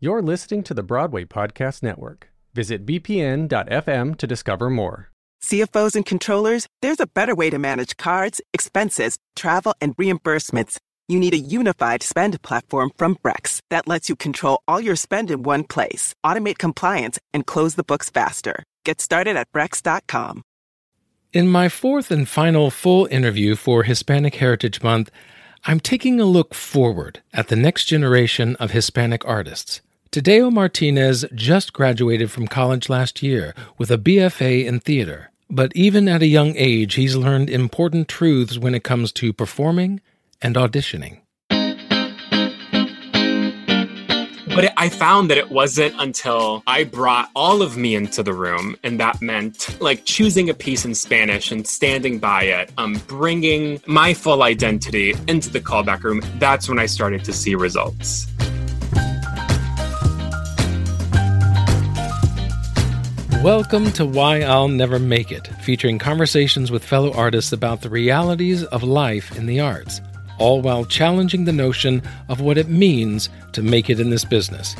You're listening to the Broadway Podcast Network. Visit bpn.fm to discover more. CFOs and controllers, there's a better way to manage cards, expenses, travel, and reimbursements. You need a unified spend platform from Brex that lets you control all your spend in one place, automate compliance, and close the books faster. Get started at Brex.com. In my fourth and final full interview for Hispanic Heritage Month, I'm taking a look forward at the next generation of Hispanic artists. Tadeo Martinez just graduated from college last year with a BFA in theater. But even at a young age, he's learned important truths when it comes to performing and auditioning. But I found that it wasn't until I brought all of me into the room, and that meant like choosing a piece in Spanish and standing by it, um, bringing my full identity into the callback room. That's when I started to see results. Welcome to Why I'll Never Make It, featuring conversations with fellow artists about the realities of life in the arts, all while challenging the notion of what it means to make it in this business.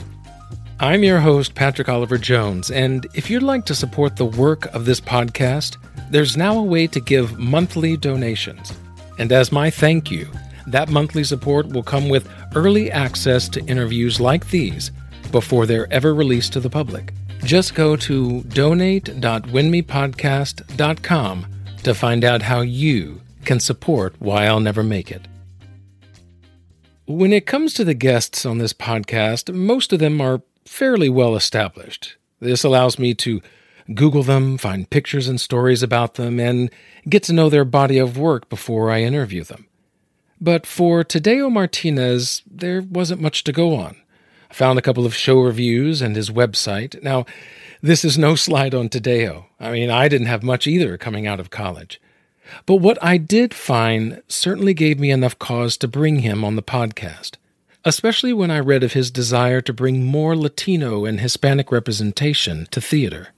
I'm your host, Patrick Oliver Jones, and if you'd like to support the work of this podcast, there's now a way to give monthly donations. And as my thank you, that monthly support will come with early access to interviews like these before they're ever released to the public. Just go to donate.winmipodcast.com to find out how you can support Why I'll Never Make It. When it comes to the guests on this podcast, most of them are fairly well established. This allows me to Google them, find pictures and stories about them, and get to know their body of work before I interview them. But for Tadeo Martinez, there wasn't much to go on. I found a couple of show reviews and his website. Now, this is no slide on Tadeo. I mean, I didn't have much either coming out of college. But what I did find certainly gave me enough cause to bring him on the podcast, especially when I read of his desire to bring more Latino and Hispanic representation to theater.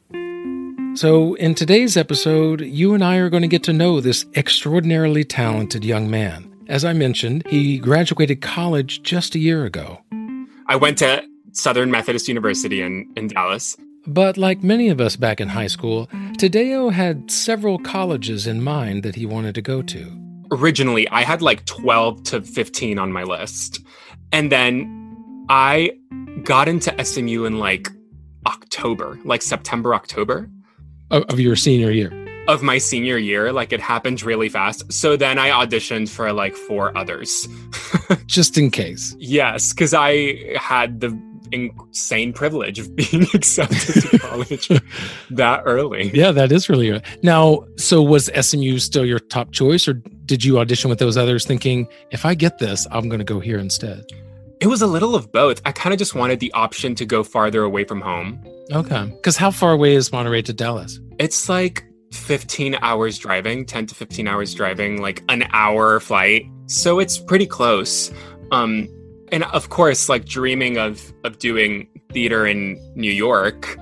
So, in today's episode, you and I are going to get to know this extraordinarily talented young man. As I mentioned, he graduated college just a year ago. I went to Southern Methodist University in, in Dallas. But like many of us back in high school, Tadeo had several colleges in mind that he wanted to go to. Originally, I had like 12 to 15 on my list. And then I got into SMU in like October, like September, October. Of your senior year? Of my senior year. Like it happened really fast. So then I auditioned for like four others. Just in case. Yes, because I had the insane privilege of being accepted to college that early. Yeah, that is really early. Now, so was SMU still your top choice, or did you audition with those others thinking, if I get this, I'm going to go here instead? It was a little of both. I kind of just wanted the option to go farther away from home. Okay. Because how far away is Monterrey to Dallas? It's like 15 hours driving, 10 to 15 hours driving, like an hour flight. So it's pretty close. Um, and of course, like dreaming of of doing theater in New York,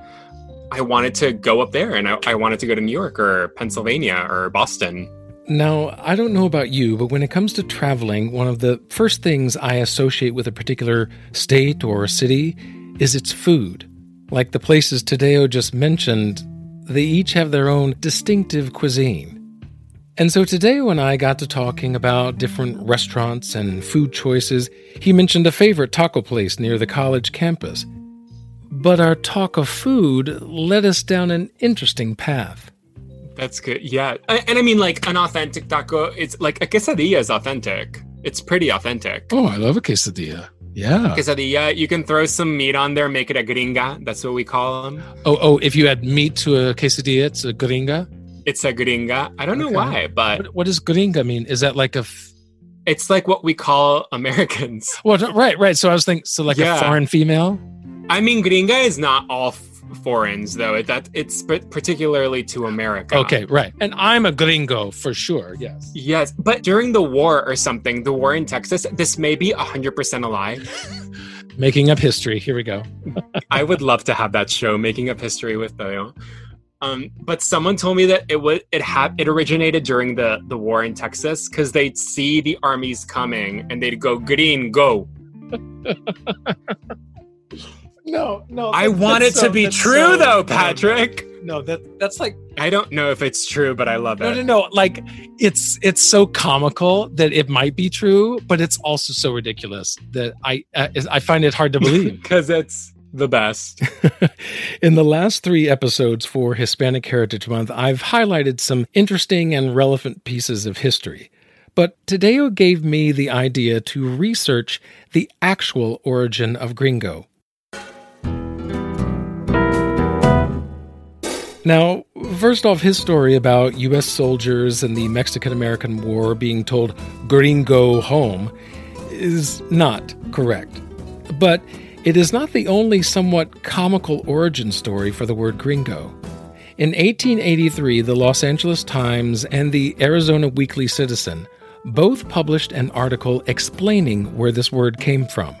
I wanted to go up there and I, I wanted to go to New York or Pennsylvania or Boston. Now, I don't know about you, but when it comes to traveling, one of the first things I associate with a particular state or city is its food. Like the places Tadeo just mentioned, they each have their own distinctive cuisine. And so today, when I got to talking about different restaurants and food choices, he mentioned a favorite taco place near the college campus. But our talk of food led us down an interesting path. That's good. Yeah. And I mean, like an authentic taco, it's like a quesadilla is authentic. It's pretty authentic. Oh, I love a quesadilla. Yeah. Quesadilla, you can throw some meat on there, make it a gringa. That's what we call them. Oh, oh, if you add meat to a quesadilla, it's a gringa? It's a gringa. I don't okay. know why, but what, what, does gringa mean? Is that like a? F- it's like what we call Americans. Well, right, right. So I was thinking, so like yeah. a foreign female. I mean, gringa is not all foreigns though. It, that it's particularly to America. Okay, right. And I'm a gringo for sure. Yes. Yes, but during the war or something, the war in Texas, this may be hundred percent a lie. Making up history. Here we go. I would love to have that show, Making Up History with Theo. Um, but someone told me that it would it had it originated during the the war in Texas because they'd see the armies coming and they'd go green go no, no. I want it that's to be true so- though, no, Patrick. No, that that's like I don't know if it's true, but I love no, it. No, no, no. Like it's it's so comical that it might be true, but it's also so ridiculous that I uh, I find it hard to believe. Because it's the best. In the last three episodes for Hispanic Heritage Month, I've highlighted some interesting and relevant pieces of history. But Tadeo gave me the idea to research the actual origin of gringo. Now, first off, his story about U.S. soldiers in the Mexican American War being told gringo home is not correct. But it is not the only somewhat comical origin story for the word gringo. In 1883, the Los Angeles Times and the Arizona Weekly Citizen both published an article explaining where this word came from.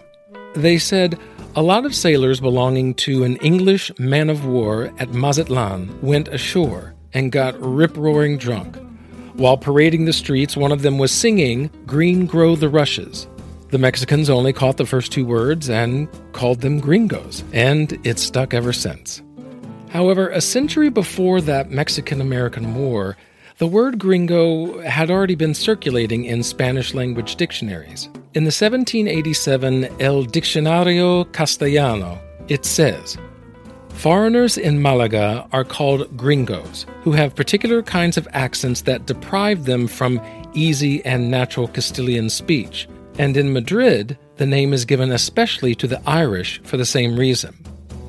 They said a lot of sailors belonging to an English man of war at Mazatlan went ashore and got rip roaring drunk. While parading the streets, one of them was singing Green Grow the Rushes. The Mexicans only caught the first two words and called them gringos, and it's stuck ever since. However, a century before that Mexican American War, the word gringo had already been circulating in Spanish language dictionaries. In the 1787 El Diccionario Castellano, it says, Foreigners in Malaga are called gringos, who have particular kinds of accents that deprive them from easy and natural Castilian speech. And in Madrid, the name is given especially to the Irish for the same reason.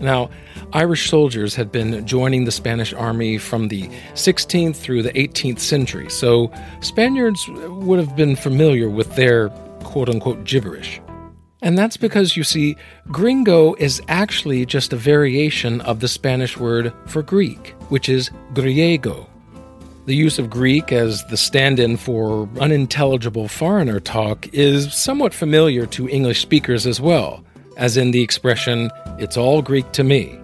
Now, Irish soldiers had been joining the Spanish army from the 16th through the 18th century, so Spaniards would have been familiar with their quote unquote gibberish. And that's because, you see, gringo is actually just a variation of the Spanish word for Greek, which is griego. The use of Greek as the stand in for unintelligible foreigner talk is somewhat familiar to English speakers as well, as in the expression, it's all Greek to me.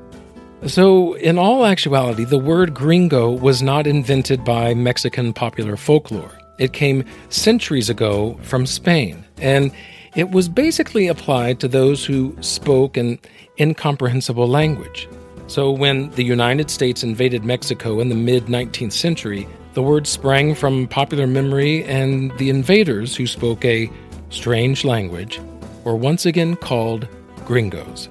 So, in all actuality, the word gringo was not invented by Mexican popular folklore. It came centuries ago from Spain, and it was basically applied to those who spoke an incomprehensible language. So, when the United States invaded Mexico in the mid 19th century, the word sprang from popular memory, and the invaders who spoke a strange language were once again called gringos.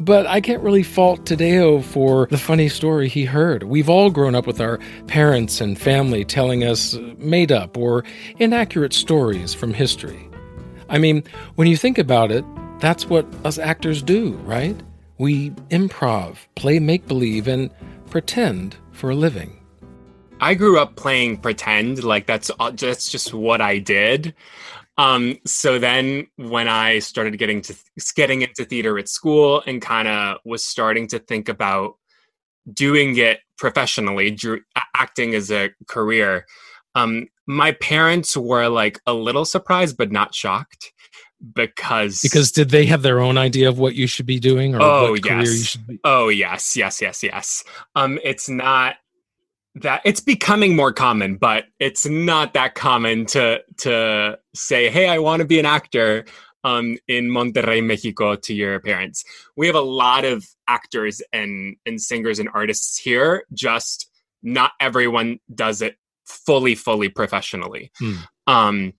But I can't really fault Tadeo for the funny story he heard. We've all grown up with our parents and family telling us made up or inaccurate stories from history. I mean, when you think about it, that's what us actors do, right? We improv, play make believe, and pretend for a living. I grew up playing pretend, like that's uh, that's just what I did. Um, so then when I started getting to getting into theater at school and kind of was starting to think about doing it professionally, drew, acting as a career, um, my parents were like a little surprised but not shocked because Because did they have their own idea of what you should be doing or Oh, what career yes. you should be? Oh yes, yes, yes, yes. Um, it's not that it's becoming more common, but it's not that common to to say, "Hey, I want to be an actor." Um, in Monterrey, Mexico, to your parents, we have a lot of actors and and singers and artists here. Just not everyone does it fully, fully professionally. Hmm. Um,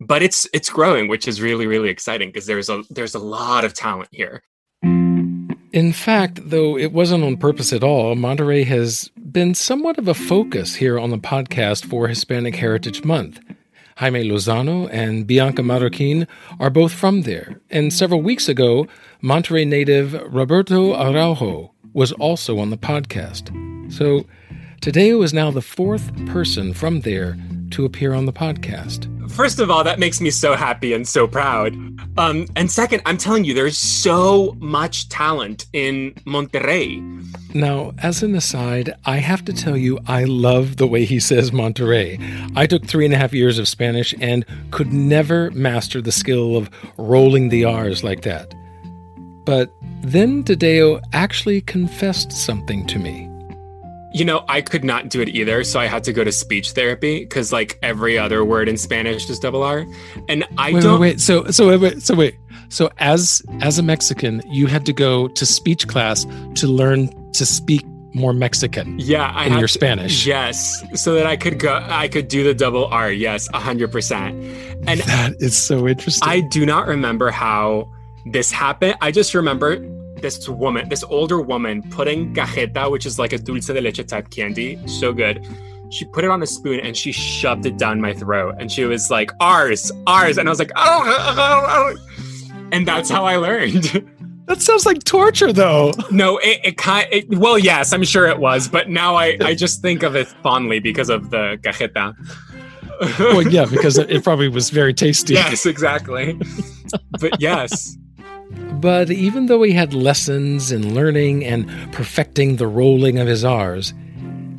but it's it's growing, which is really, really exciting because there's a there's a lot of talent here. In fact, though it wasn't on purpose at all, Monterrey has been somewhat of a focus here on the podcast for Hispanic Heritage Month. Jaime Lozano and Bianca Marroquin are both from there, and several weeks ago, Monterrey native Roberto Araujo was also on the podcast. So, Tadeo is now the fourth person from there to appear on the podcast. First of all, that makes me so happy and so proud. Um, and second, I'm telling you, there's so much talent in Monterrey. Now, as an aside, I have to tell you, I love the way he says Monterrey. I took three and a half years of Spanish and could never master the skill of rolling the R's like that. But then Tadeo actually confessed something to me. You know, I could not do it either, so I had to go to speech therapy because, like, every other word in Spanish is double R. And I wait, don't. wait, wait. So, so wait, wait, so wait. So as as a Mexican, you had to go to speech class to learn to speak more Mexican. Yeah, I in your to, Spanish. Yes, so that I could go, I could do the double R. Yes, hundred percent. And that is so interesting. I do not remember how this happened. I just remember this woman, this older woman, putting cajeta, which is like a dulce de leche type candy, so good. She put it on a spoon and she shoved it down my throat, and she was like, "Ours, ours," and I was like, "Oh," and that's how I learned. That sounds like torture, though. No, it, it kind. It, well, yes, I'm sure it was, but now I, I just think of it fondly because of the cajeta. well, yeah, because it probably was very tasty. Yes, exactly. but yes. But even though he had lessons in learning and perfecting the rolling of his R's,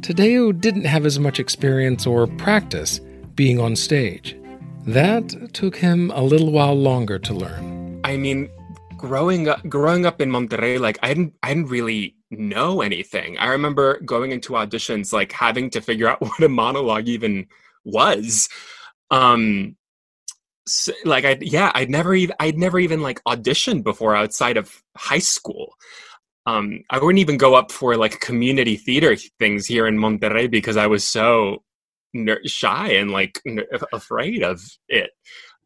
Tadeo didn't have as much experience or practice being on stage. That took him a little while longer to learn. I mean, growing up growing up in Monterrey, like I didn't I didn't really know anything. I remember going into auditions like having to figure out what a monologue even was. Um so, like I yeah, I'd never even I'd never even like auditioned before outside of high school. Um I wouldn't even go up for like community theater things here in Monterrey because I was so shy and like afraid of it.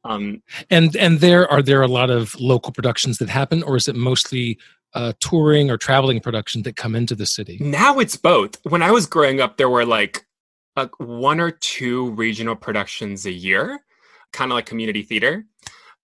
Um, and and there are there a lot of local productions that happen, or is it mostly uh, touring or traveling production that come into the city? Now it's both. When I was growing up, there were like like one or two regional productions a year, kind of like community theater.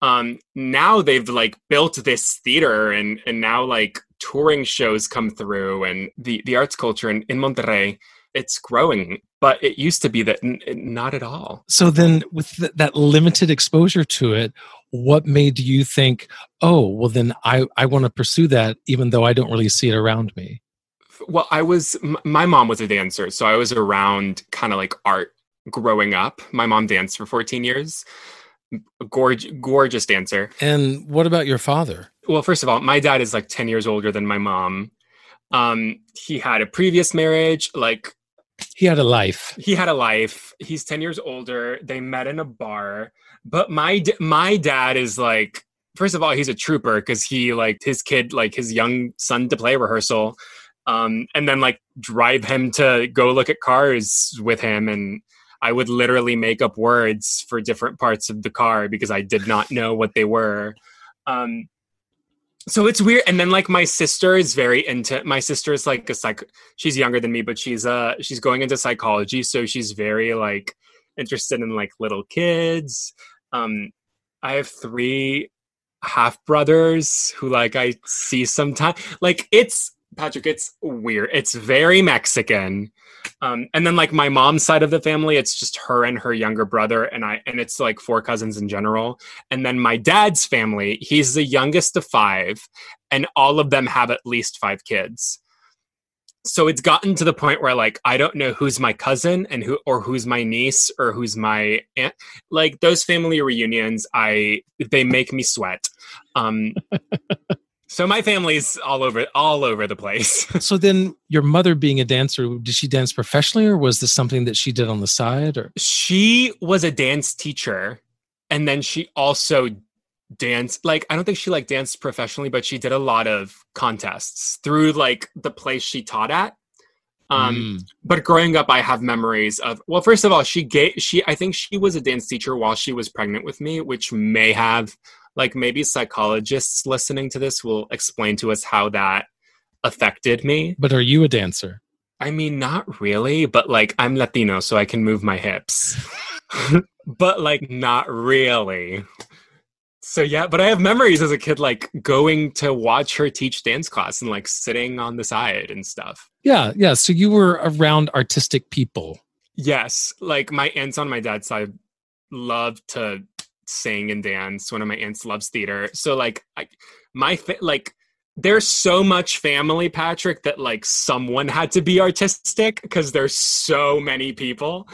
Um, now they've like built this theater, and and now like touring shows come through, and the the arts culture in, in Monterrey it's growing but it used to be that n- not at all so then with th- that limited exposure to it what made you think oh well then i i want to pursue that even though i don't really see it around me well i was m- my mom was a dancer so i was around kind of like art growing up my mom danced for 14 years gorgeous gorgeous dancer and what about your father well first of all my dad is like 10 years older than my mom um he had a previous marriage like he had a life. He had a life. He's 10 years older. They met in a bar. But my my dad is like first of all, he's a trooper cuz he like his kid like his young son to play rehearsal. Um and then like drive him to go look at cars with him and I would literally make up words for different parts of the car because I did not know what they were. Um so it's weird. And then like my sister is very into my sister is like a psych she's younger than me but she's uh she's going into psychology. So she's very like interested in like little kids. Um i have three half brothers who like i see sometimes like it's patrick it's weird. It's very mexican um, and then like my mom's side of the family, it's just her and her younger brother, and I, and it's like four cousins in general. And then my dad's family, he's the youngest of five, and all of them have at least five kids. So it's gotten to the point where like I don't know who's my cousin and who or who's my niece or who's my aunt. Like those family reunions, I they make me sweat. Um, So my family's all over all over the place. so then your mother being a dancer, did she dance professionally or was this something that she did on the side or She was a dance teacher and then she also danced like I don't think she like danced professionally but she did a lot of contests through like the place she taught at. Um mm. but growing up I have memories of well first of all she gave she I think she was a dance teacher while she was pregnant with me which may have like maybe psychologists listening to this will explain to us how that affected me. But are you a dancer? I mean, not really, but like I'm Latino, so I can move my hips. but like not really. So yeah, but I have memories as a kid like going to watch her teach dance class and like sitting on the side and stuff. Yeah, yeah. So you were around artistic people. Yes, like my aunts on my dad's side loved to sing and dance. One of my aunts loves theater. So like I, my fa- like there's so much family, Patrick, that like someone had to be artistic because there's so many people.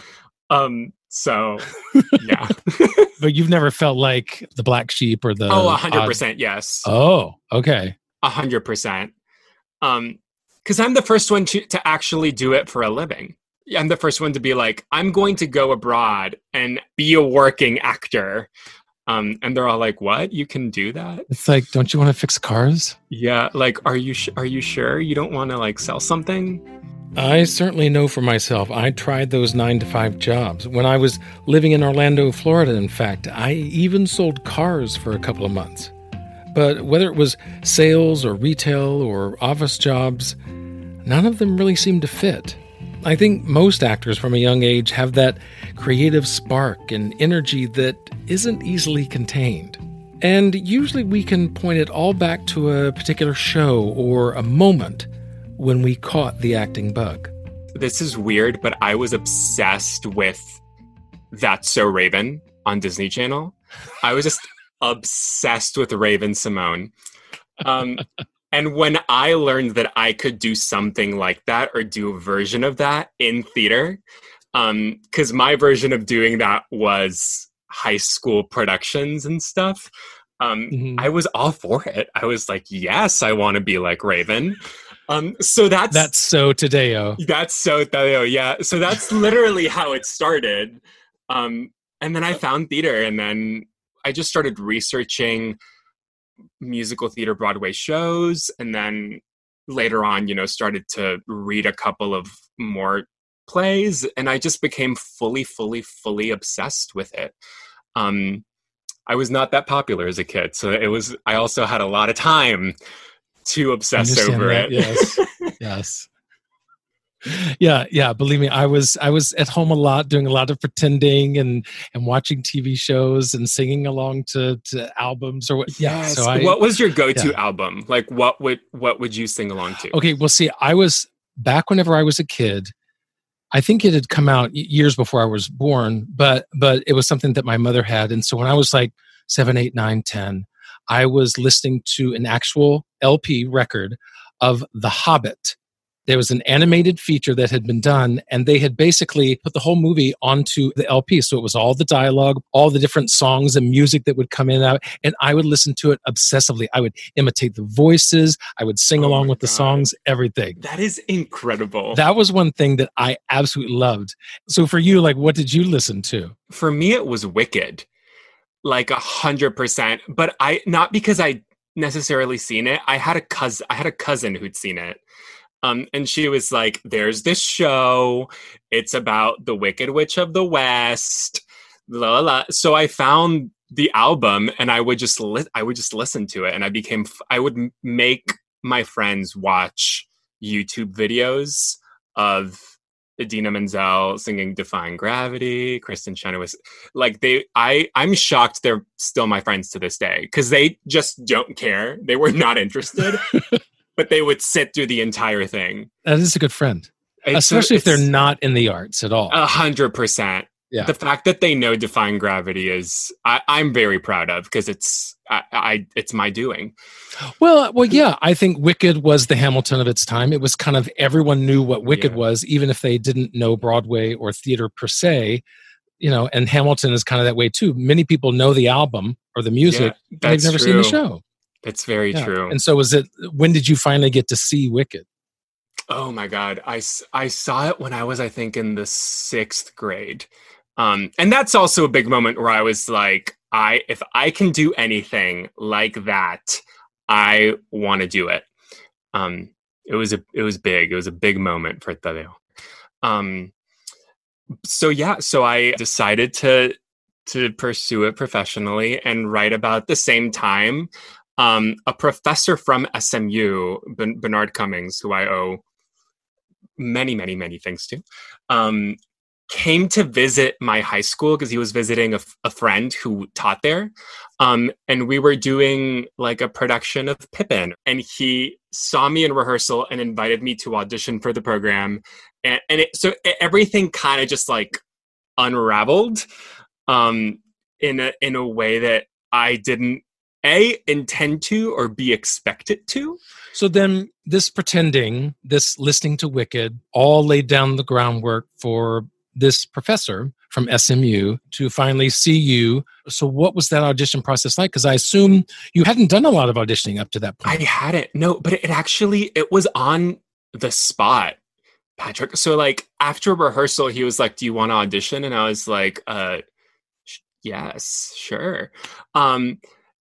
Um so yeah. but you've never felt like the black sheep or the Oh, 100% yes. Oh, okay. A hundred percent. Um because I'm the first one to, to actually do it for a living. I'm the first one to be like, I'm going to go abroad and be a working actor. Um, and they're all like, "What? You can do that?" It's like, don't you want to fix cars? Yeah, like, are you sh- are you sure you don't want to like sell something? I certainly know for myself. I tried those nine to five jobs. When I was living in Orlando, Florida, in fact, I even sold cars for a couple of months. But whether it was sales or retail or office jobs, none of them really seemed to fit. I think most actors from a young age have that creative spark and energy that isn't easily contained. And usually we can point it all back to a particular show or a moment when we caught the acting bug. This is weird, but I was obsessed with That's So Raven on Disney Channel. I was just obsessed with Raven-Symoné. Um, and when I learned that I could do something like that or do a version of that in theater, because um, my version of doing that was high school productions and stuff. Um, mm-hmm. I was all for it. I was like, yes, I want to be like Raven. Um, so that's that's so Tadeo. That's so Tadeo. Yeah. So that's literally how it started. Um, and then I found theater, and then I just started researching musical theater Broadway shows, and then later on, you know, started to read a couple of more plays, and I just became fully, fully, fully obsessed with it. Um, I was not that popular as a kid, so it was. I also had a lot of time to obsess over that, it. Yes. yes. Yeah, yeah. Believe me, I was I was at home a lot, doing a lot of pretending and and watching TV shows and singing along to, to albums or what. Yeah. Yes. So I, what was your go-to yeah. album? Like, what would what would you sing along to? Okay. Well, see, I was back whenever I was a kid. I think it had come out years before I was born, but but it was something that my mother had, and so when I was like seven, eight, nine, ten, I was listening to an actual LP record of The Hobbit. There was an animated feature that had been done, and they had basically put the whole movie onto the LP. So it was all the dialogue, all the different songs and music that would come in and out. And I would listen to it obsessively. I would imitate the voices, I would sing oh along with God. the songs, everything. That is incredible. That was one thing that I absolutely loved. So for you, like, what did you listen to? For me, it was Wicked like a hundred percent. But I not because I necessarily seen it. I had a cousin. I had a cousin who'd seen it. Um, and she was like, "There's this show. It's about the Wicked Witch of the West." La, la, la. So I found the album, and I would just li- I would just listen to it, and I became. I would make my friends watch YouTube videos of Idina Menzel singing Defying Gravity, Kristin Chenoweth. Like they I I'm shocked they're still my friends to this day because they just don't care. They were not interested. but they would sit through the entire thing. That is a good friend. It's, Especially if they're not in the arts at all. A hundred percent yeah. the fact that they know defying gravity is I, am very proud of because it's I, I, it's my doing well uh, well yeah i think wicked was the hamilton of its time it was kind of everyone knew what wicked yeah. was even if they didn't know broadway or theater per se you know and hamilton is kind of that way too many people know the album or the music yeah, they've never true. seen the show that's very yeah. true and so was it when did you finally get to see wicked Oh my God. I, I saw it when I was, I think, in the sixth grade. Um, and that's also a big moment where I was like, I if I can do anything like that, I want to do it. Um, it was a it was big. It was a big moment for Tadeo. Um, so yeah, so I decided to to pursue it professionally and right about the same time um, a professor from SMU, Bernard Cummings, who I owe many, many, many things to, um, came to visit my high school because he was visiting a, a, friend who taught there. Um, and we were doing like a production of Pippin. And he saw me in rehearsal and invited me to audition for the program. And, and it, so everything kind of just like unraveled um, in, a, in a way that I didn't a intend to or b expect it to so then this pretending this listening to wicked all laid down the groundwork for this professor from SMU to finally see you. So, what was that audition process like? Because I assume you hadn't done a lot of auditioning up to that point. I hadn't. No, but it actually it was on the spot, Patrick. So, like after rehearsal, he was like, "Do you want to audition?" And I was like, "Uh, yes, sure. Um,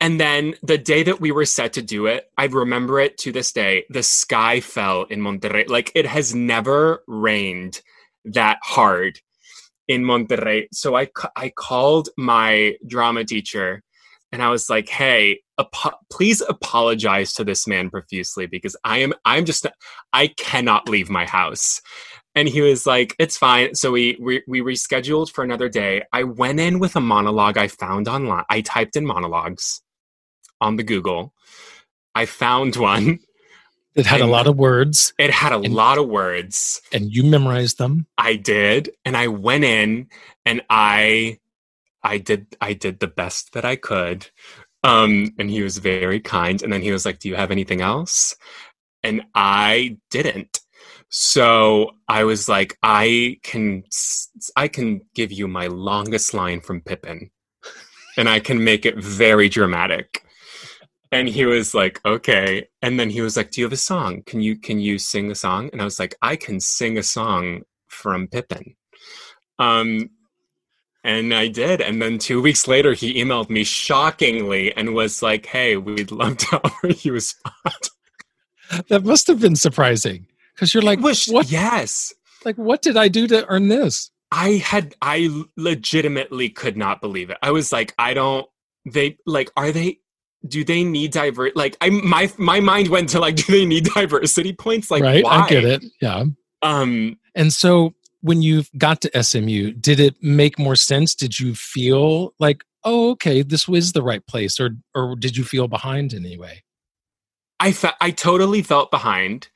and then the day that we were set to do it, I remember it to this day. The sky fell in Monterrey. Like it has never rained that hard in Monterrey. So I, I called my drama teacher and I was like, "Hey, ap- please apologize to this man profusely because I am I'm just I cannot leave my house." And he was like, "It's fine." So we, we we rescheduled for another day. I went in with a monologue I found online. I typed in monologues on the Google. I found one. It had a lot of words. It had a and, lot of words. And you memorized them? I did. And I went in and I I did I did the best that I could. Um, and he was very kind. And then he was like, Do you have anything else? And I didn't. So I was like, I can I can give you my longest line from Pippin. And I can make it very dramatic. And he was like, okay. And then he was like, Do you have a song? Can you can you sing a song? And I was like, I can sing a song from Pippin. Um and I did. And then two weeks later, he emailed me shockingly and was like, Hey, we'd love to offer you a spot. That must have been surprising because you're like, was, What? Yes. Like, what did I do to earn this? I had, I legitimately could not believe it. I was like, I don't, they, like, are they, do they need divert? Like, I, my, my mind went to like, do they need diversity points? Like, right. Why? I get it. Yeah. Um, and so when you got to SMU, did it make more sense? Did you feel like, oh, okay, this was the right place, or or did you feel behind in any way? I fe- I totally felt behind,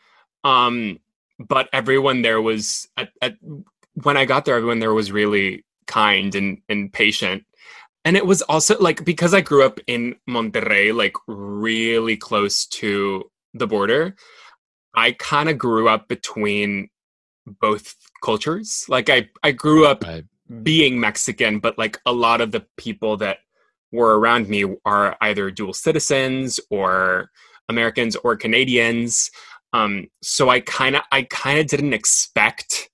um, but everyone there was at, at, when I got there. Everyone there was really kind and and patient, and it was also like because I grew up in Monterrey, like really close to the border. I kind of grew up between both cultures. Like I I grew up right. being Mexican, but like a lot of the people that were around me are either dual citizens or Americans or Canadians. Um, so I kind of I kind of didn't expect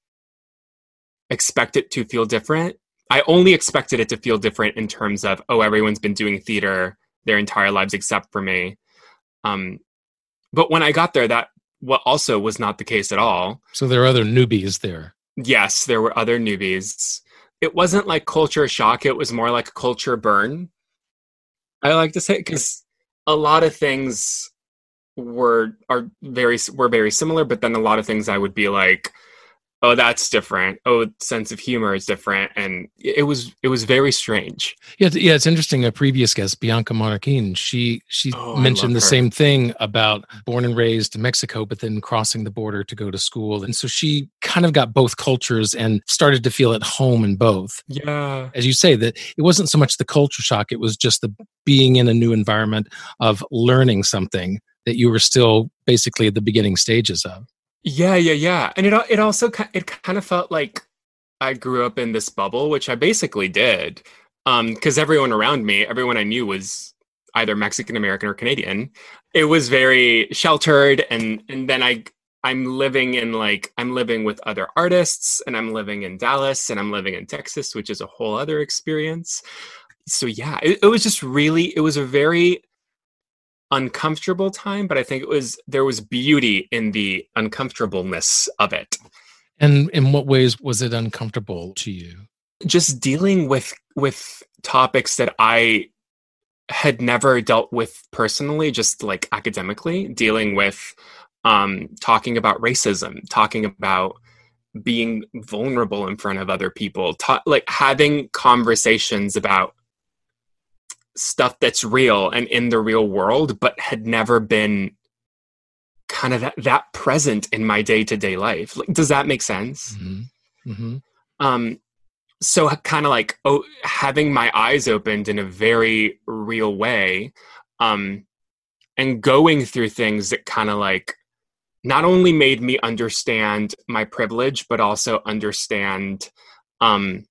expect it to feel different. I only expected it to feel different in terms of oh everyone's been doing theater their entire lives except for me. Um, but when I got there, that what also was not the case at all. So there are other newbies there. Yes, there were other newbies. It wasn't like culture shock, it was more like culture burn. I like to say because a lot of things were are very were very similar, but then a lot of things I would be like, oh that's different. Oh sense of humor is different. And it was it was very strange. Yeah yeah it's interesting. A previous guest bianca marroquin she she oh, mentioned the her. same thing about born and raised in mexico but then crossing the border to go to school. And so she kind of got both cultures and started to feel at home in both. Yeah. As you say that it wasn't so much the culture shock it was just the being in a new environment of learning something that you were still basically at the beginning stages of yeah, yeah, yeah. And it it also it kind of felt like I grew up in this bubble, which I basically did. Um cuz everyone around me, everyone I knew was either Mexican American or Canadian. It was very sheltered and and then I I'm living in like I'm living with other artists and I'm living in Dallas and I'm living in Texas, which is a whole other experience. So yeah, it, it was just really it was a very uncomfortable time, but I think it was there was beauty in the uncomfortableness of it. And in what ways was it uncomfortable to you? Just dealing with with topics that I had never dealt with personally, just like academically, dealing with um, talking about racism, talking about being vulnerable in front of other people, ta- like having conversations about stuff that's real and in the real world, but had never been kind of that, that present in my day to day life. Like, does that make sense? Mm-hmm. Mm-hmm. Um, so kind of like oh, having my eyes opened in a very real way, um, and going through things that kind of like not only made me understand my privilege, but also understand um,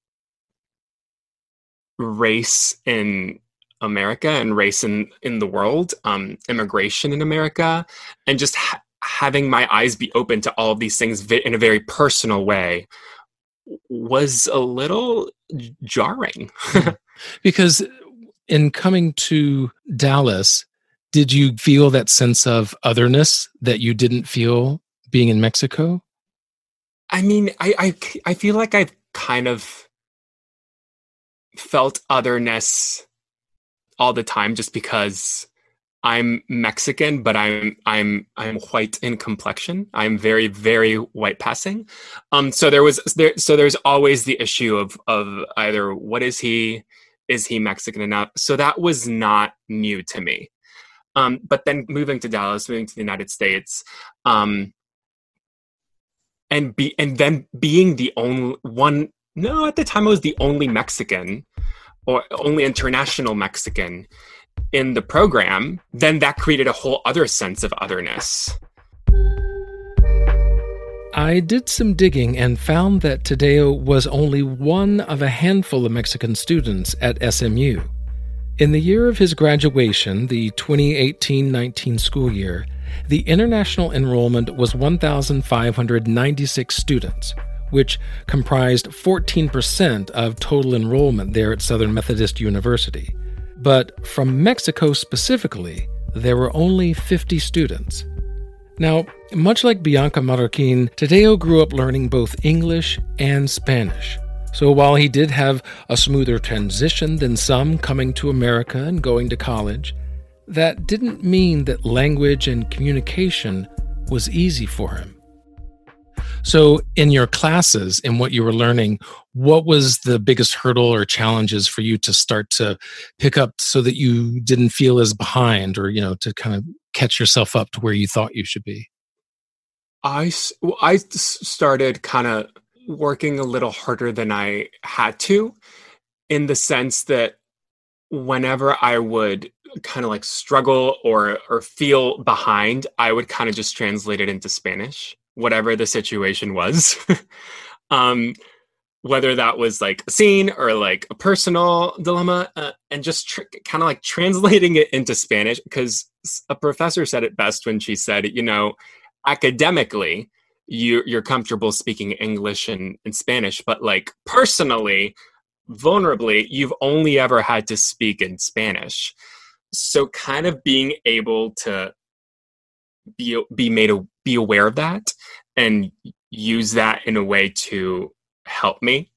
race in America and race in, in the world, um, immigration in America, and just ha- having my eyes be open to all of these things vi- in a very personal way was a little jarring. Because in coming to Dallas, did you feel that sense of otherness that you didn't feel being in Mexico? I mean, I I, I feel like I've kind of felt otherness all the time just because I'm Mexican, but I'm I'm I'm white in complexion. I'm very very white passing. Um, so there was there so there's always the issue of of either what is he, is he Mexican enough? So that was not new to me. Um, but then moving to Dallas, moving to the United States, um, and be and then being the only one. No, at the time I was the only Mexican or only international Mexican in the program, then that created a whole other sense of otherness. I did some digging and found that Tadeo was only one of a handful of Mexican students at SMU. In the year of his graduation, the 2018 19 school year, the international enrollment was 1,596 students, which comprised 14% of total enrollment there at Southern Methodist University. But from Mexico specifically, there were only 50 students. Now, much like Bianca Marroquin, Tadeo grew up learning both English and Spanish. So while he did have a smoother transition than some coming to America and going to college, that didn't mean that language and communication was easy for him. So, in your classes and what you were learning, what was the biggest hurdle or challenges for you to start to pick up so that you didn't feel as behind or, you know, to kind of catch yourself up to where you thought you should be? I, I started kind of working a little harder than I had to in the sense that whenever I would kind of like struggle or or feel behind, I would kind of just translate it into Spanish whatever the situation was. um, whether that was like a scene or like a personal dilemma, uh, and just tr- kind of like translating it into Spanish, because a professor said it best when she said, you know, academically, you, you're comfortable speaking English and, and Spanish, but like personally, vulnerably, you've only ever had to speak in Spanish. So, kind of being able to be be made be aware of that and use that in a way to help me.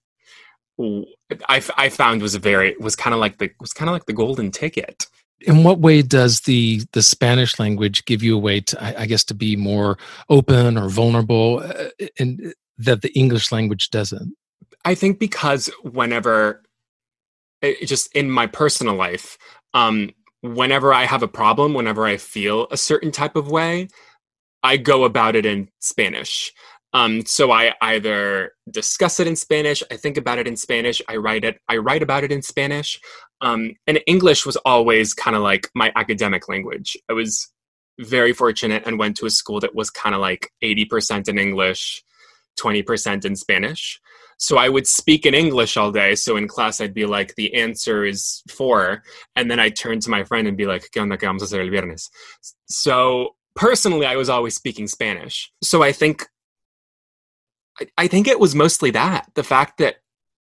I, I found was a very was kind of like the was kind of like the golden ticket. In what way does the the spanish language give you a way to i, I guess to be more open or vulnerable uh, and that the english language doesn't? I think because whenever it, just in my personal life um whenever I have a problem, whenever I feel a certain type of way, I go about it in Spanish. Um, so I either discuss it in Spanish, I think about it in Spanish, I write it, I write about it in Spanish. Um, and English was always kind of like my academic language. I was very fortunate and went to a school that was kind of like 80% in English, 20% in Spanish. So I would speak in English all day. So in class, I'd be like, the answer is four. And then I'd turn to my friend and be like, ¿Qué onda que vamos a hacer el viernes? So personally, I was always speaking Spanish. So I think, I, I think it was mostly that the fact that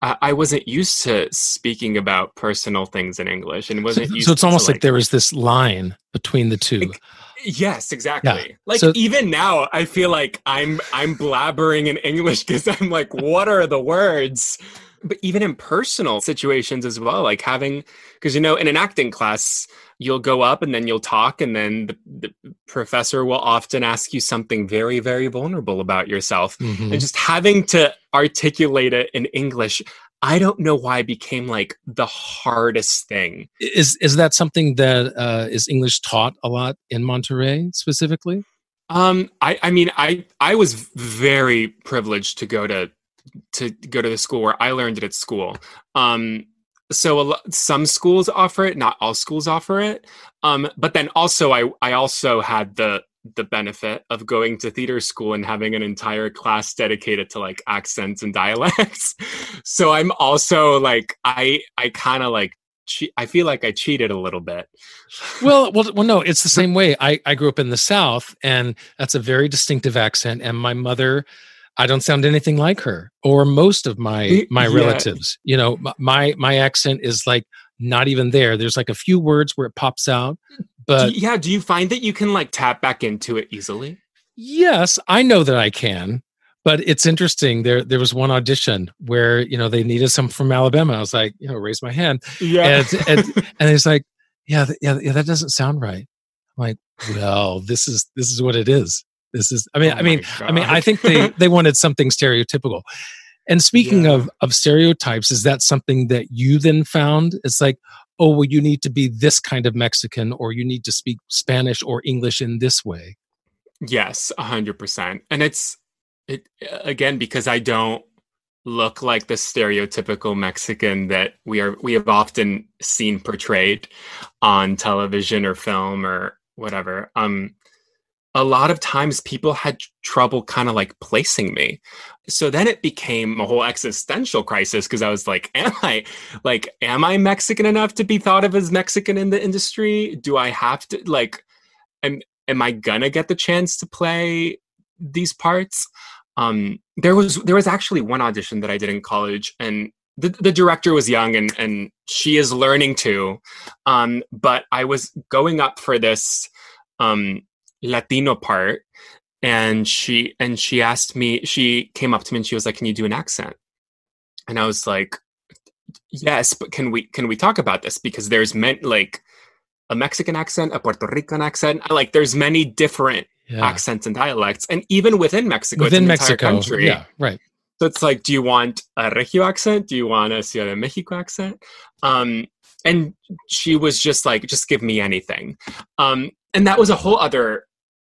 I wasn't used to speaking about personal things in English and wasn't so, used so it's almost like, like, there was this line between the two. Like, Yes, exactly. Yeah. Like So- even now, I feel like I'm I'm blabbering in English because I'm like, what are the words? But even in personal situations as well, like having because you know, in an acting class, you'll go up and then you'll talk, and then the, the professor will often ask you something very, very vulnerable about yourself, Mhm. and just having to articulate it in English. I don't know why it became like the hardest thing. Is is that something that uh, is English taught a lot in Monterrey specifically? Um, I, I mean, I, I was very privileged to go to, to go to the school where I learned it at school. Um, so some schools offer it, not all schools offer it. Um, but then also, I, I also had the, the benefit of going to theater school and having an entire class dedicated to like accents and dialects. so I'm also like, I, I kind of like, che- I feel like I cheated a little bit. Well, well, well, no, it's the same way. I, I grew up in the South, and that's a very distinctive accent. And my mother I don't sound anything like her or most of my my Yeah. relatives. You know, my my accent is like not even there. There's like a few words where it pops out, but Do yeah, do you find that you can like tap back into it easily? yes, I know that I can. But it's interesting. There there was one audition where you know they needed some from Alabama. I was like, you know, raise my hand, Yeah. and and, and it's like, yeah, yeah, yeah, that doesn't sound right. I'm like, well, this is this is what it is. This is. I mean, Oh I mean, my I mean, I think they they wanted something stereotypical. And speaking Yeah. of of stereotypes, is that something that you then found? It's like, oh, well, you need to be this kind of Mexican, or you need to speak Spanish or English in this way. Yes, a hundred percent. And it's it again because I don't look like the stereotypical Mexican that we are we have often seen portrayed on television or film or whatever. Um a lot of times people had trouble kind of like placing me. So then it became a whole existential crisis because I was like, am I like am I Mexican enough to be thought of as Mexican in the industry? Do I have to like am am I gonna get the chance to play these parts? Um there was there was actually one audition that I did in college and the, the director was young and and she is learning too. Um but I was going up for this um Latino part and she and she asked me she came up to me and she was like can you do an accent and i was like yes but can we can we talk about this because there's meant like a mexican accent a puerto rican accent like there's many different Yeah. accents and dialects and even within mexico Within it's an entire Mexico, country yeah, right. so it's like, do you want a Regio accent? Do you want a Ciudad de Mexico accent? Um, and she was just like, just give me anything. Um, and that was a whole other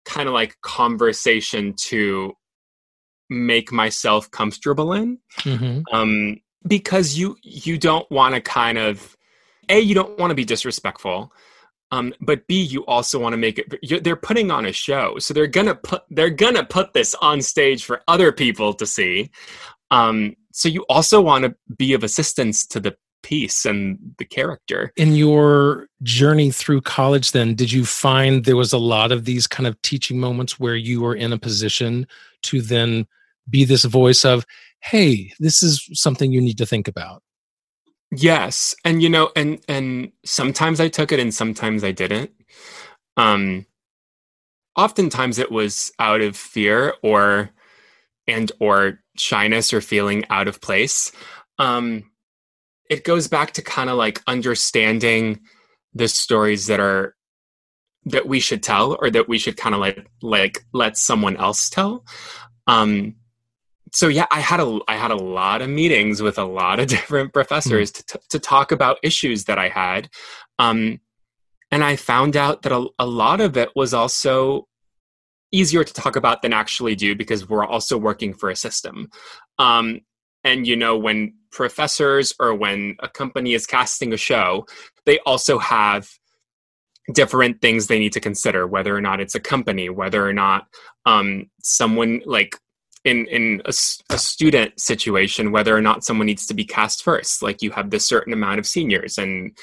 kind of like conversation to make myself comfortable in. Hmm um, because you you don't want to kind of a you don't want to be disrespectful um, but b you also want to make it you're, they're putting on a show. So they're gonna put they're gonna put this on stage for other people to see. Um, so you also want to be of assistance to the piece and the character In your journey through college, then, did you find there was a lot of these kind of teaching moments where you were in a position to then be this voice of, hey, this is something you need to think about? Yes, and you know, and and sometimes I took it, and sometimes I didn't. Um, oftentimes it was out of fear or and or shyness or feeling out of place. Um, it goes back to kind of like understanding the stories that are that we should tell or that we should kind of like like let someone else tell. Um, so yeah i had a i had a lot of meetings with a lot of different professors to, to talk about issues that i had. Um, and i found out that a, a lot of it was also easier to talk about than actually do because we're also working for a system. Um, and you know when professors or when a company is casting a show they also have different things they need to consider whether or not it's a company whether or not um, someone like in in a student situation whether or not someone needs to be cast first. Like you have this certain amount of seniors. And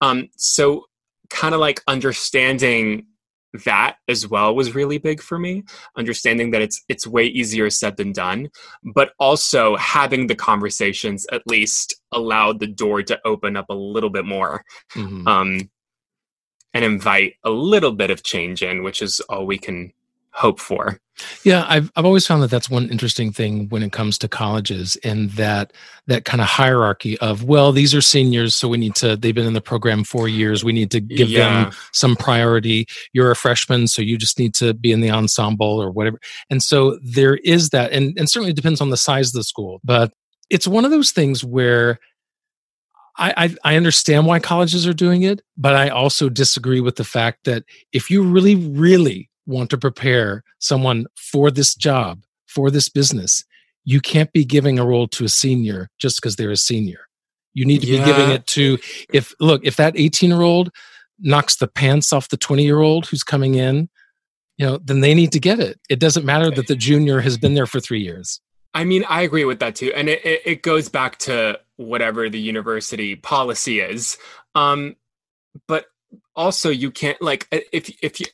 um so kind of like understanding that as well was really big for me understanding that it's it's way easier said than done but also having the conversations at least allowed the door to open up a little bit more Mhm. um and invite a little bit of change in which is all we can hope for Yeah, I've I've always found that that's one interesting thing when it comes to colleges, and that that kind of hierarchy of well, these are seniors, so we need to. They've been in the program four years. We need to give Yeah. them some priority. You're a freshman, so you just need to be in the ensemble or whatever. And so there is that, and and certainly it depends on the size of the school, but it's one of those things where. I, I I understand why colleges are doing it, but I also disagree with the fact that if you really, really want to prepare someone for this job, for this business, you can't be giving a role to a senior just because they're a senior. You need to be giving it to if look, if that 18 year old knocks the pants off the 20 year old who's coming in, you know, then they need to get it. It doesn't matter that the junior has been there for three years. I mean, I agree with that too, and it, it, it goes back to whatever the university policy is. Um, but also, you can't like if if you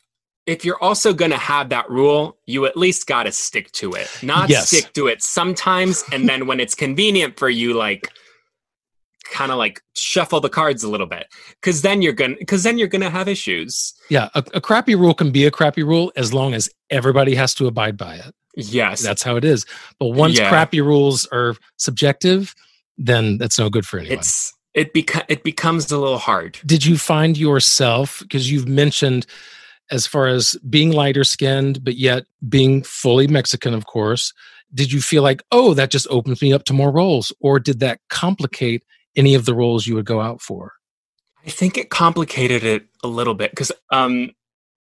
if you're also going to have that rule, you at least got to stick to it. Not Yes. stick to it sometimes and then when it's convenient for you like kind of like shuffle the cards a little bit cuz then you're going to cuz then you're going to have issues. Yeah, a, a crappy rule can be a crappy rule as long as everybody has to abide by it. Yes. That's how it is. But once Yeah. crappy rules are subjective, then that's no good for anyone. it's it beca- it becomes a little hard. Did you find yourself because you've mentioned as far as being lighter skinned, but yet being fully Mexican, of course? Did you feel like, oh, that just opens me up to more roles, or did that complicate any of the roles you would go out for? I think it complicated it a little bit because um,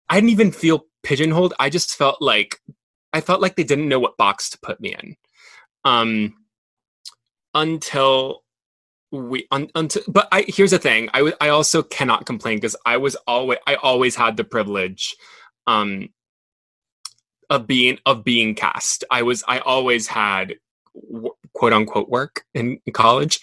I didn't even feel pigeonholed. I just felt like I felt like they didn't know what box to put me in. Um, until we un, until but I here's the thing. I I also cannot complain because I was always I always had the privilege um of being of being cast. I was I always had w- quote unquote work in college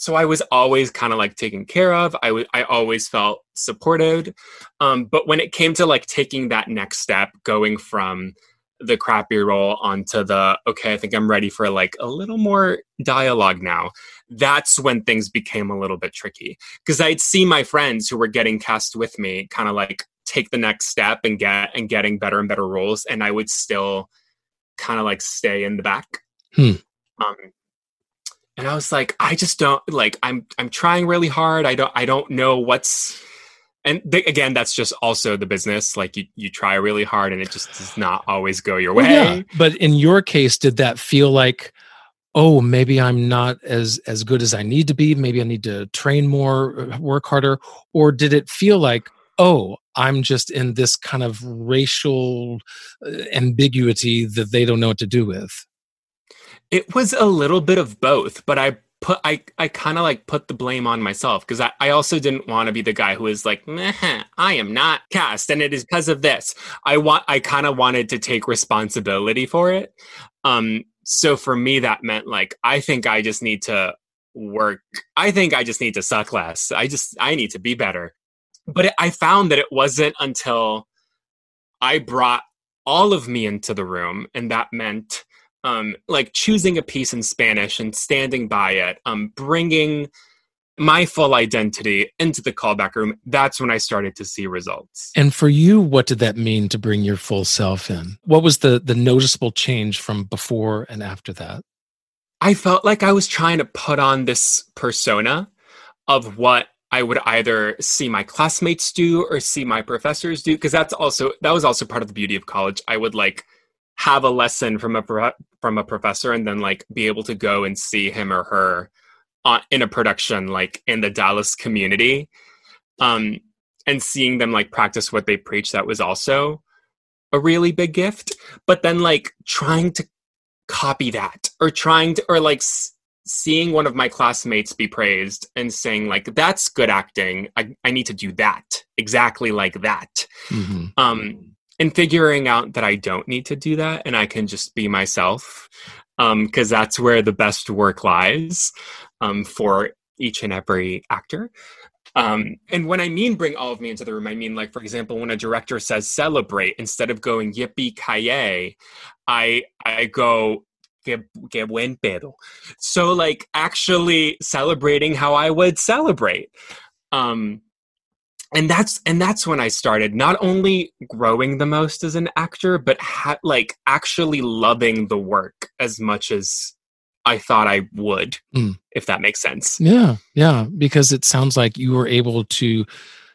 so I was always kind of like taken care of. I I always felt supported. Um, but when it came to like taking that next step, going from the crappy role onto the okay, I think I'm ready for like a little more dialogue now. That's when things became a little bit tricky because I'd see my friends who were getting cast with me kind of like take the next step and get and getting better and better roles, and I would still kind of like stay in the back. Hmm. Um, and I was like, I just don't like. I'm I'm trying really hard. I don't I don't know what's. And th- again, that's just also the business. Like you you try really hard, and it just does not always go your way. Well, yeah. But in your case, did that feel like, oh, maybe I'm not as as good as I need to be? Maybe I need to train more, uh, work harder, or did it feel like, oh, I'm just in this kind of racial uh, ambiguity that they don't know what to do with? It was a little bit of both, but I put I I kind of like put the blame on myself because I, I also didn't want to be the guy who is like, "Meh, I am not cast, and it is because of this. I want I kind of wanted to take responsibility for it. Um, so for me, that meant like I think I just need to work. I think I just need to suck less. I just I need to be better. But it, I found that it wasn't until I brought all of me into the room, and that meant um, like choosing a piece in Spanish and standing by it, um, bringing my full identity into the callback room. That's when I started to see results. And for you, what did that mean to bring your full self in? What was the the noticeable change from before and after that? I felt like I was trying to put on this persona of what I would either see my classmates do or see my professors do because that's also that was also part of the beauty of college. I would like have a lesson from a pro- from a professor and then like be able to go and see him or her uh, in a production like in the Dallas community um and seeing them like practice what they preach that was also a really big gift. But then like trying to copy that or trying to or like s- seeing one of my classmates be praised and saying like that's good acting. I, I need to do that. Exactly like that. Mm-hmm. um and figuring out that i don't need to do that and i can just be myself um because that's where the best work lies um for each and every actor. Um and when i mean bring all of me into the room i mean like for example when a director says celebrate instead of going yippee ki i i go que, que buen pedo. So like actually celebrating how i would celebrate um and that's and that's when i started not only growing the most as an actor but ha- like actually loving the work as much as i thought i would Mm. if that makes sense. Yeah, yeah, because it sounds like you were able to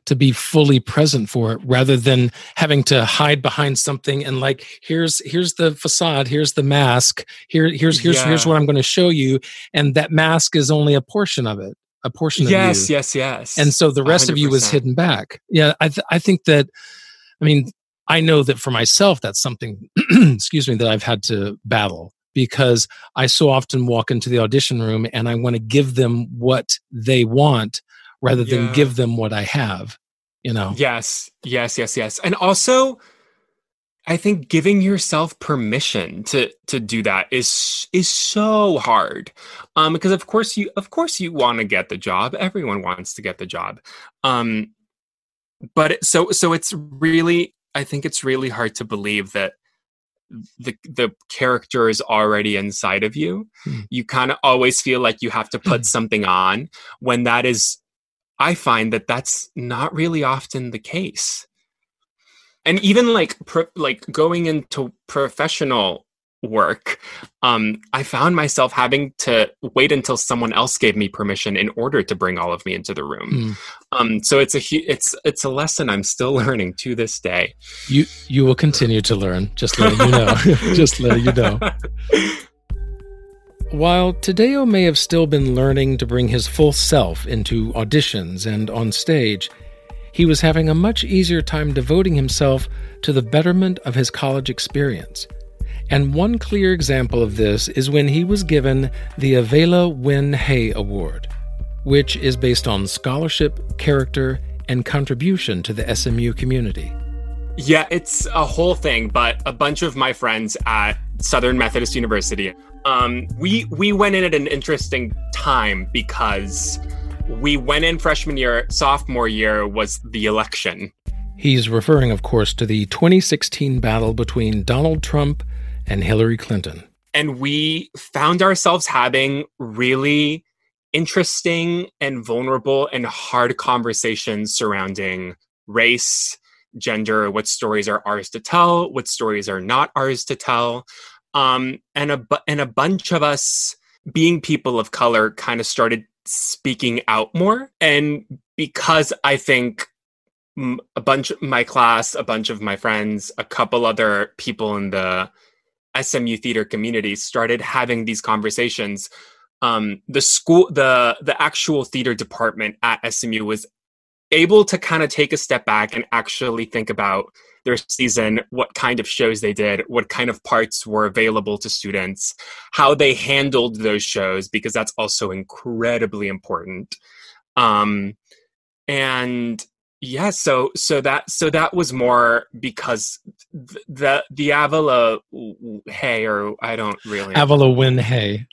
to be fully present for it rather than having to hide behind something and like here's here's the facade, here's the mask, here here's here's here's what I'm going to show you and that mask is only a portion of it, a portion of yes you. yes yes and so the rest of you was hidden back yeah i th- i think that i mean i know that for myself that's something excuse me that i've had to battle because i so often walk into the audition room and i want to give them what they want rather than Yeah. give them what i have you know Yes, yes, yes, yes. And also I think giving yourself permission to to do that is is so hard. Um because of course you of course you want to get the job. Everyone wants to get the job. Um but it, so so it's really I think it's really hard to believe that the the character is already inside of you. Hmm. You kind of always feel like you have to put hmm. something on when that is I find that that's not really often the case. And even like pro, like going into professional work, um, I found myself having to wait until someone else gave me permission in order to bring all of me into the room. Mm. Um, so it's a it's it's a lesson I'm still learning to this day. You you will continue to learn. Just letting you know. just letting you know. While Tadeo may have still been learning to bring his full self into auditions and on stage, he was having a much easier time devoting himself to the betterment of his college experience. And one clear example of this is when he was given the Avella Win Hay Award, which is based on scholarship, character, and contribution to the SMU community. Yeah, it's a whole thing, but a bunch of my friends at Southern Methodist University, um, we we went in at an interesting time because we went in freshman year, sophomore year was the election. He's referring, of course, to the 2016 battle between Donald Trump and Hillary Clinton. And we found ourselves having really interesting and vulnerable and hard conversations surrounding race, gender, what stories are ours to tell, what stories are not ours to tell. Um, and a and a bunch of us being people of color kind of started speaking out more. And because i think a bunch of my class a bunch of my friends a couple other people in the SMU theater community started having these conversations, um, the school, the the actual theater department at SMU was able to kind of take a step back and actually think about their season, what kind of shows they did, what kind of parts were available to students, how they handled those shows, because that's also incredibly important. Um, and yeah so so that so that was more because the the avella hay or i don't really avella win hay.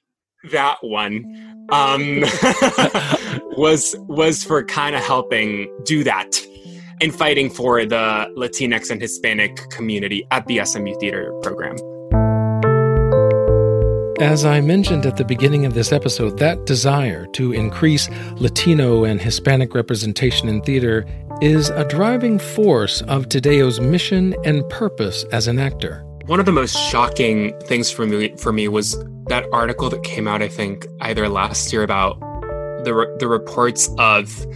That one um was was for kind of helping do that and fighting for the latinx and hispanic community at the smu theater program as I mentioned at the beginning of this episode, that desire to increase Latino and Hispanic representation in theater is a driving force of Tadeo's mission and purpose as an actor. One of the most shocking things for me for me was that article that came out, I think, either last year about the the reports of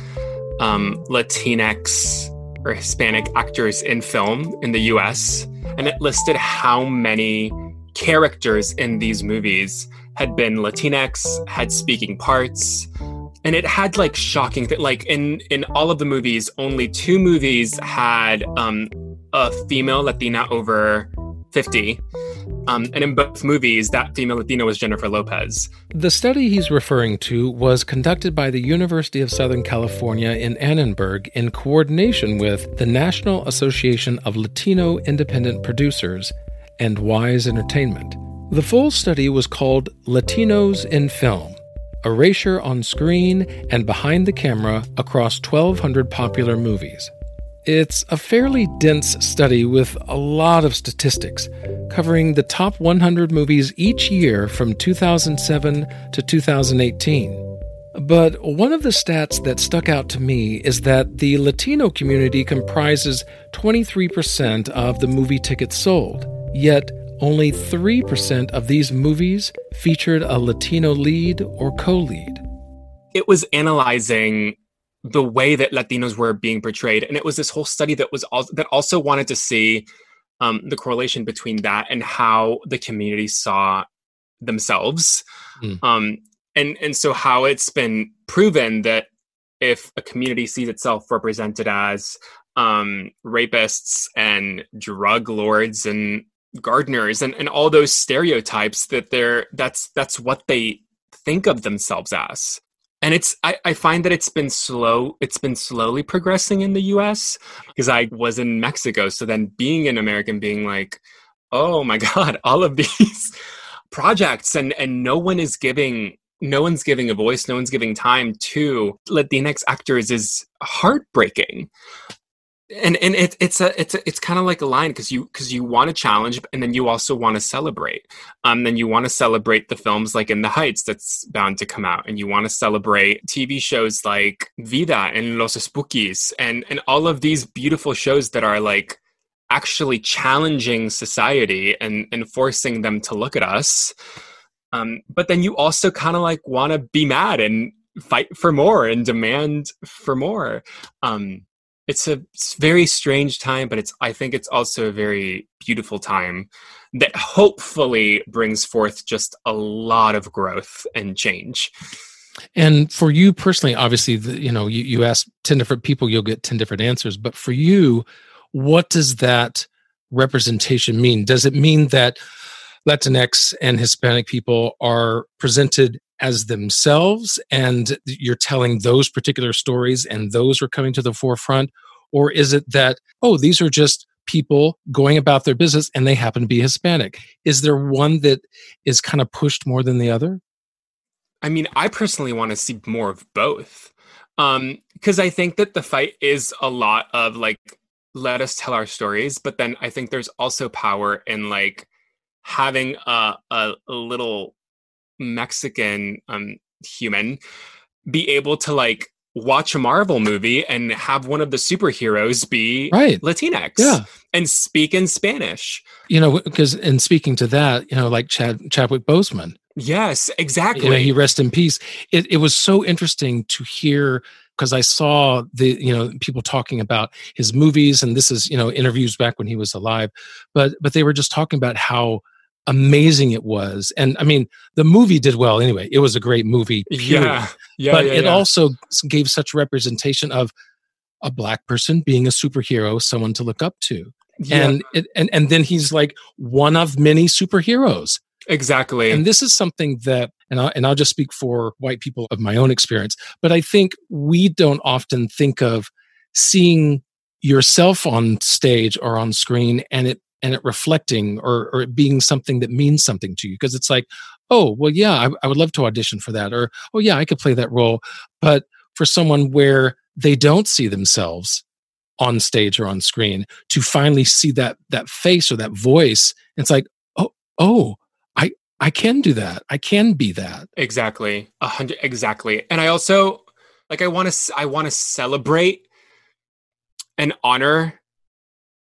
um, Latinx or Hispanic actors in film in the U.S. and it listed how many characters in these movies had been Latinx, had speaking parts, and it had like shocking th- like in in all of the movies only two movies had um a female latina over 50 um, and in both movies, that female Latina was Jennifer Lopez. The study he's referring to was conducted by the University of Southern California in Annenberg in coordination with the National Association of Latino Independent Producers and Wise Entertainment. The full study was called Latinos in Film erasure on screen and behind the camera across 1,200 popular movies. It's a fairly dense study with a lot of statistics, covering the top 100 movies each year from 2007 to 2018. But one of the stats that stuck out to me is that the Latino community comprises 23% of the movie tickets sold, yet only 3% of these movies featured a Latino lead or co lead. It was analyzing the way that Latinos were being portrayed. And it was this whole study that was also, that also wanted to see um, the correlation between that and how the community saw themselves. Mm. Um, and, and so how it's been proven that if a community sees itself represented as um, rapists and drug lords and gardeners and, and all those stereotypes that they're that's that's what they think of themselves as and it's I, I find that it's been slow it's been slowly progressing in the us because i was in mexico. So then being an american being like oh my god all of these projects and and no one is giving no one's giving a voice no one's giving time to latinx actors is heartbreaking and and it, it's a it's a, it's kind of like a line because you because you want to challenge and then you also want to celebrate. Um then you want to celebrate the films like in the heights that's bound to come out and you want to celebrate tv shows like vida and los Espookys and and all of these beautiful shows that are like actually challenging society and and forcing them to look at us. Um but then you also kind of like want to be mad and fight for more and demand for more. Um it's a very strange time, but it's I think it's also a very beautiful time that hopefully brings forth just a lot of growth and change. And for you personally, obviously, the, you know, you, you ask 10 different people, you'll get 10 different answers. But for you, what does that representation mean? Does it mean that Latinx and Hispanic people are presented as themselves and you're telling those particular stories and those are coming to the forefront? Or is it that oh these are just people going about their business and they happen to be hispanic? Is there one that is kind of pushed more than the other? I mean i personally want to see more of both. Um because i think that the fight is a lot of like let us tell our stories but then i think there's also power in like having a, a, a little Mexican um, human be able to like watch a Marvel movie and have one of the superheroes be right. Latinx yeah. and speak in Spanish. You know, because in speaking to that, you know, like Chad Chadwick Boseman. Yes, exactly. You know, he rest in peace. It it was so interesting to hear because I saw the you know people talking about his movies and this is you know interviews back when he was alive, but but they were just talking about how amazing it was. And I mean, the movie did well anyway. It was a great movie. Period. Yeah. yeah but yeah, it yeah. also gave such representation of a black person being a superhero, someone to look up to. Yeah. And it, and and then he's like one of many superheroes. Exactly. And this is something that and I and I'll just speak for white people of my own experience, but I think we don't often think of seeing yourself on stage or on screen and it and it reflecting or, or it being something that means something to you. Because it's like oh well yeah I, I would love to audition for that or oh yeah i could play that role. But for someone where they don't see themselves on stage or on screen to finally see that that face or that voice it's like oh oh i i can do that. I can be that. Exactly. A hundred exactly. And i also like i want to i want to celebrate and honor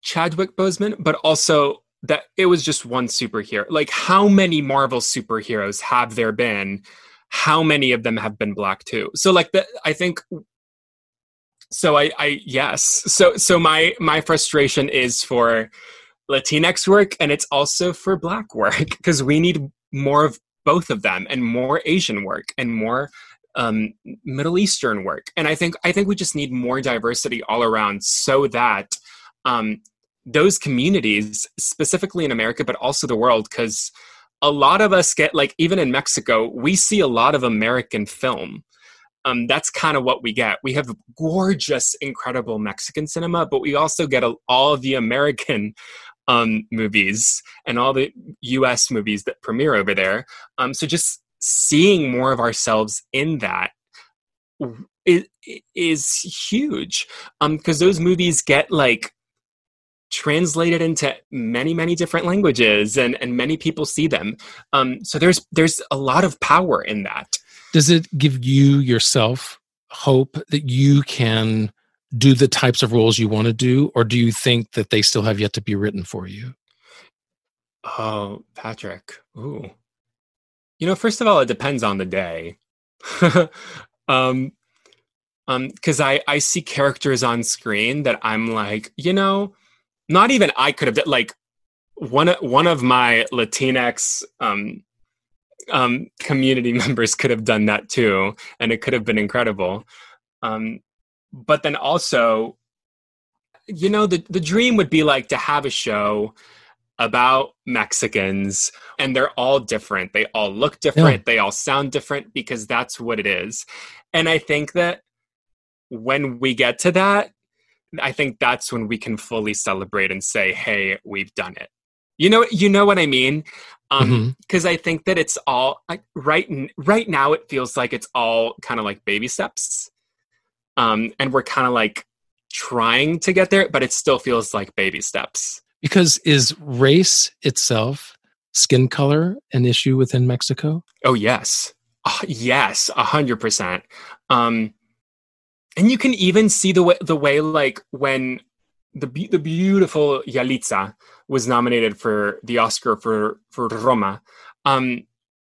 Chadwick Boseman, but also that it was just one superhero. Like, how many Marvel superheroes have there been? How many of them have been black too? So, like, the, I think. So I, I yes. So so my my frustration is for Latinx work, and it's also for Black work because we need more of both of them, and more Asian work, and more um, Middle Eastern work. And I think I think we just need more diversity all around so that um, those communities, specifically in America, but also the world, because a lot of us get like even in Mexico, we see a lot of American film. Um, that's kind of what we get. We have gorgeous, incredible Mexican cinema, but we also get a, all the American um, movies and all the U.S. movies that premiere over there. Um, so just seeing more of ourselves in that is, is huge because um, those movies get like translated into many many different languages and and many people see them. Um so there's there's a lot of power in that. Does it give you yourself hope that you can do the types of roles you want to do or do you think that they still have yet to be written for you? Oh patrick. Ooh. You know first of all it depends on the day. Um um because i i see characters on screen that i'm like you know not even I could have done like one one of my Latinx um, um, community members could have done that too, and it could have been incredible. Um, but then also, you know, the the dream would be like to have a show about Mexicans, and they're all different. They all look different. Yeah. They all sound different because that's what it is. And I think that when we get to that, I think that's when we can fully celebrate and say, "Hey, we've done it." You know, you know what I mean? Um, because mm-hmm. I think that it's all like right right now. It feels like it's all kind of like baby steps, um, and we're kind of like trying to get there, but it still feels like baby steps. Because is race itself, skin color, an issue within Mexico? Oh yes, uh, yes, a hundred percent. Um, and you can even see the way the way like when the the beautiful Yalitza was nominated for the Oscar for for Roma. Um,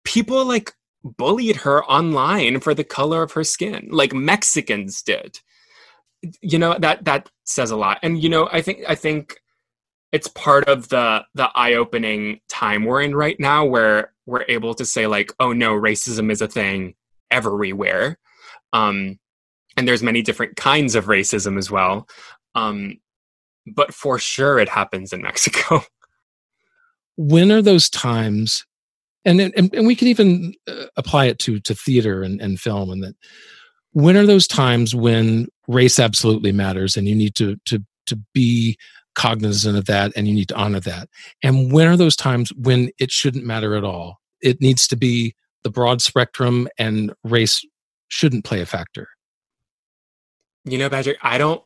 people like bullied her online for the color of her skin, like Mexicans did. You know that that says a lot, and you know I think I think it's part of the the eye-opening time we're in right now, where we're able to say like, oh no, racism is a thing everywhere, um, and there's many different kinds of racism as well. Um, but for sure, it happens in Mexico. when are those times and and, and we can even uh, apply it to to theater and, and film and that when are those times when race absolutely matters and you need to to to be cognizant of that and you need to honor that and when are those times when it shouldn't matter at all it needs to be the broad spectrum and race shouldn't play a factor you know patrick i don't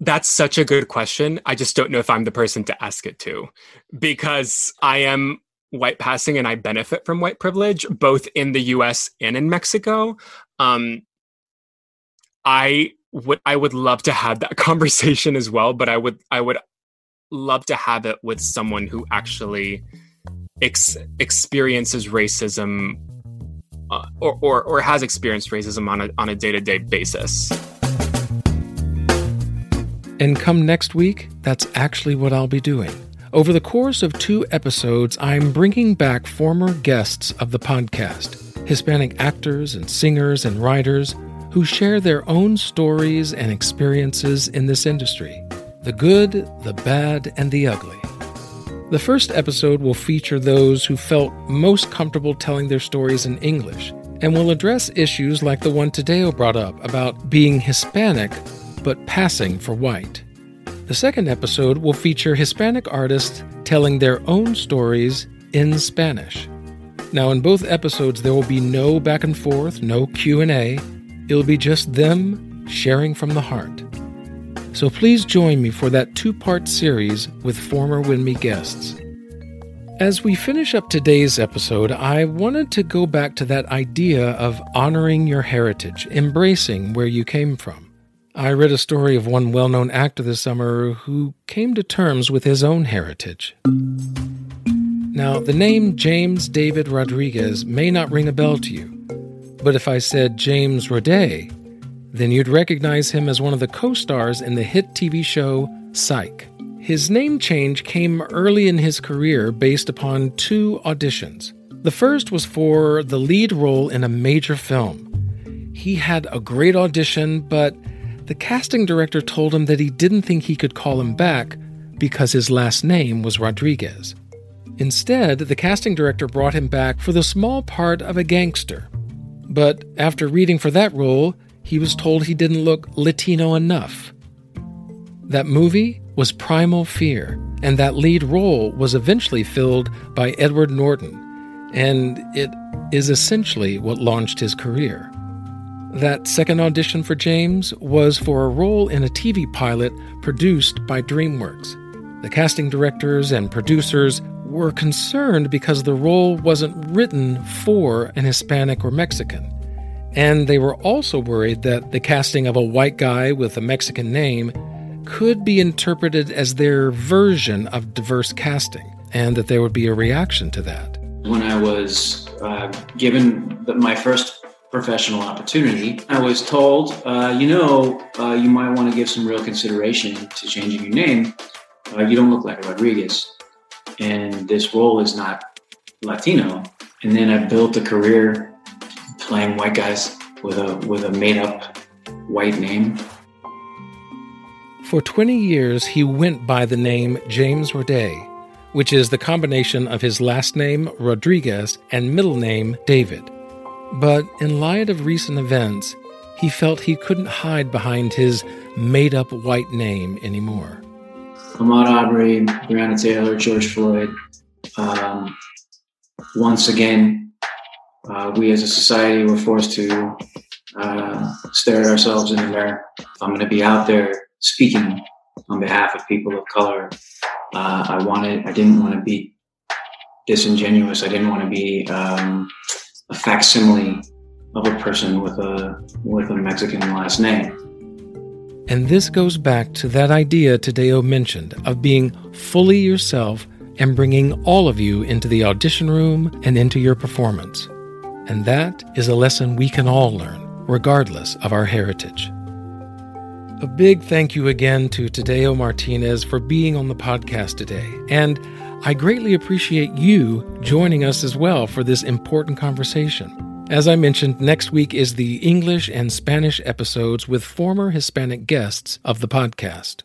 that's such a good question i just don't know if i'm the person to ask it to because i am white passing and I benefit from white privilege, both in the US and in Mexico. Um, I would I would love to have that conversation as well, but I would I would love to have it with someone who actually ex- experiences racism uh, or, or or has experienced racism on a on a day to day basis. And come next week, that's actually what I'll be doing. Over the course of two episodes, I'm bringing back former guests of the podcast, Hispanic actors and singers and writers who share their own stories and experiences in this industry the good, the bad, and the ugly. The first episode will feature those who felt most comfortable telling their stories in English and will address issues like the one Tadeo brought up about being Hispanic but passing for white. The second episode will feature Hispanic artists telling their own stories in Spanish. Now in both episodes there will be no back and forth, no Q&A. It'll be just them sharing from the heart. So please join me for that two-part series with former WINMI guests. As we finish up today's episode, I wanted to go back to that idea of honoring your heritage, embracing where you came from. I read a story of one well known actor this summer who came to terms with his own heritage. Now, the name James David Rodriguez may not ring a bell to you, but if I said James Roday, then you'd recognize him as one of the co stars in the hit TV show Psych. His name change came early in his career based upon two auditions. The first was for the lead role in a major film. He had a great audition, but the casting director told him that he didn't think he could call him back because his last name was Rodriguez. Instead, the casting director brought him back for the small part of a gangster. But after reading for that role, he was told he didn't look Latino enough. That movie was Primal Fear, and that lead role was eventually filled by Edward Norton, and it is essentially what launched his career. That second audition for James was for a role in a TV pilot produced by DreamWorks. The casting directors and producers were concerned because the role wasn't written for an Hispanic or Mexican. And they were also worried that the casting of a white guy with a Mexican name could be interpreted as their version of diverse casting, and that there would be a reaction to that. When I was uh, given the, my first professional opportunity. I was told, uh, you know, uh, you might want to give some real consideration to changing your name. Uh, you don't look like Rodriguez, and this role is not Latino. And then I built a career playing white guys with a with a made up white name. For 20 years, he went by the name James Roday, which is the combination of his last name, Rodriguez, and middle name, David. But in light of recent events, he felt he couldn't hide behind his made up white name anymore. Ahmaud Arbery, Breonna Taylor, George Floyd. Um, once again, uh, we as a society were forced to uh, stare at ourselves in the mirror. I'm going to be out there speaking on behalf of people of color, uh, I wanted, I didn't want to be disingenuous. I didn't want to be um, a facsimile of a person with a with a Mexican last name. And this goes back to that idea Tadeo mentioned of being fully yourself and bringing all of you into the audition room and into your performance. And that is a lesson we can all learn, regardless of our heritage. A big thank you again to Tadeo Martinez for being on the podcast today. And I greatly appreciate you joining us as well for this important conversation. As I mentioned, next week is the English and Spanish episodes with former Hispanic guests of the podcast.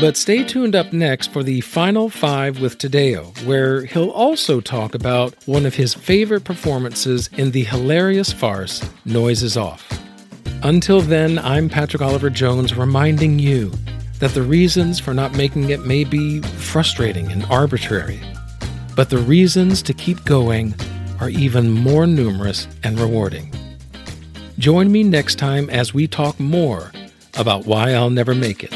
But stay tuned up next for the final five with Tadeo, where he'll also talk about one of his favorite performances in the hilarious farce Noises Off. Until then, I'm Patrick Oliver Jones reminding you that the reasons for not making it may be frustrating and arbitrary but the reasons to keep going are even more numerous and rewarding. Join me next time as we talk more about why I'll never make it.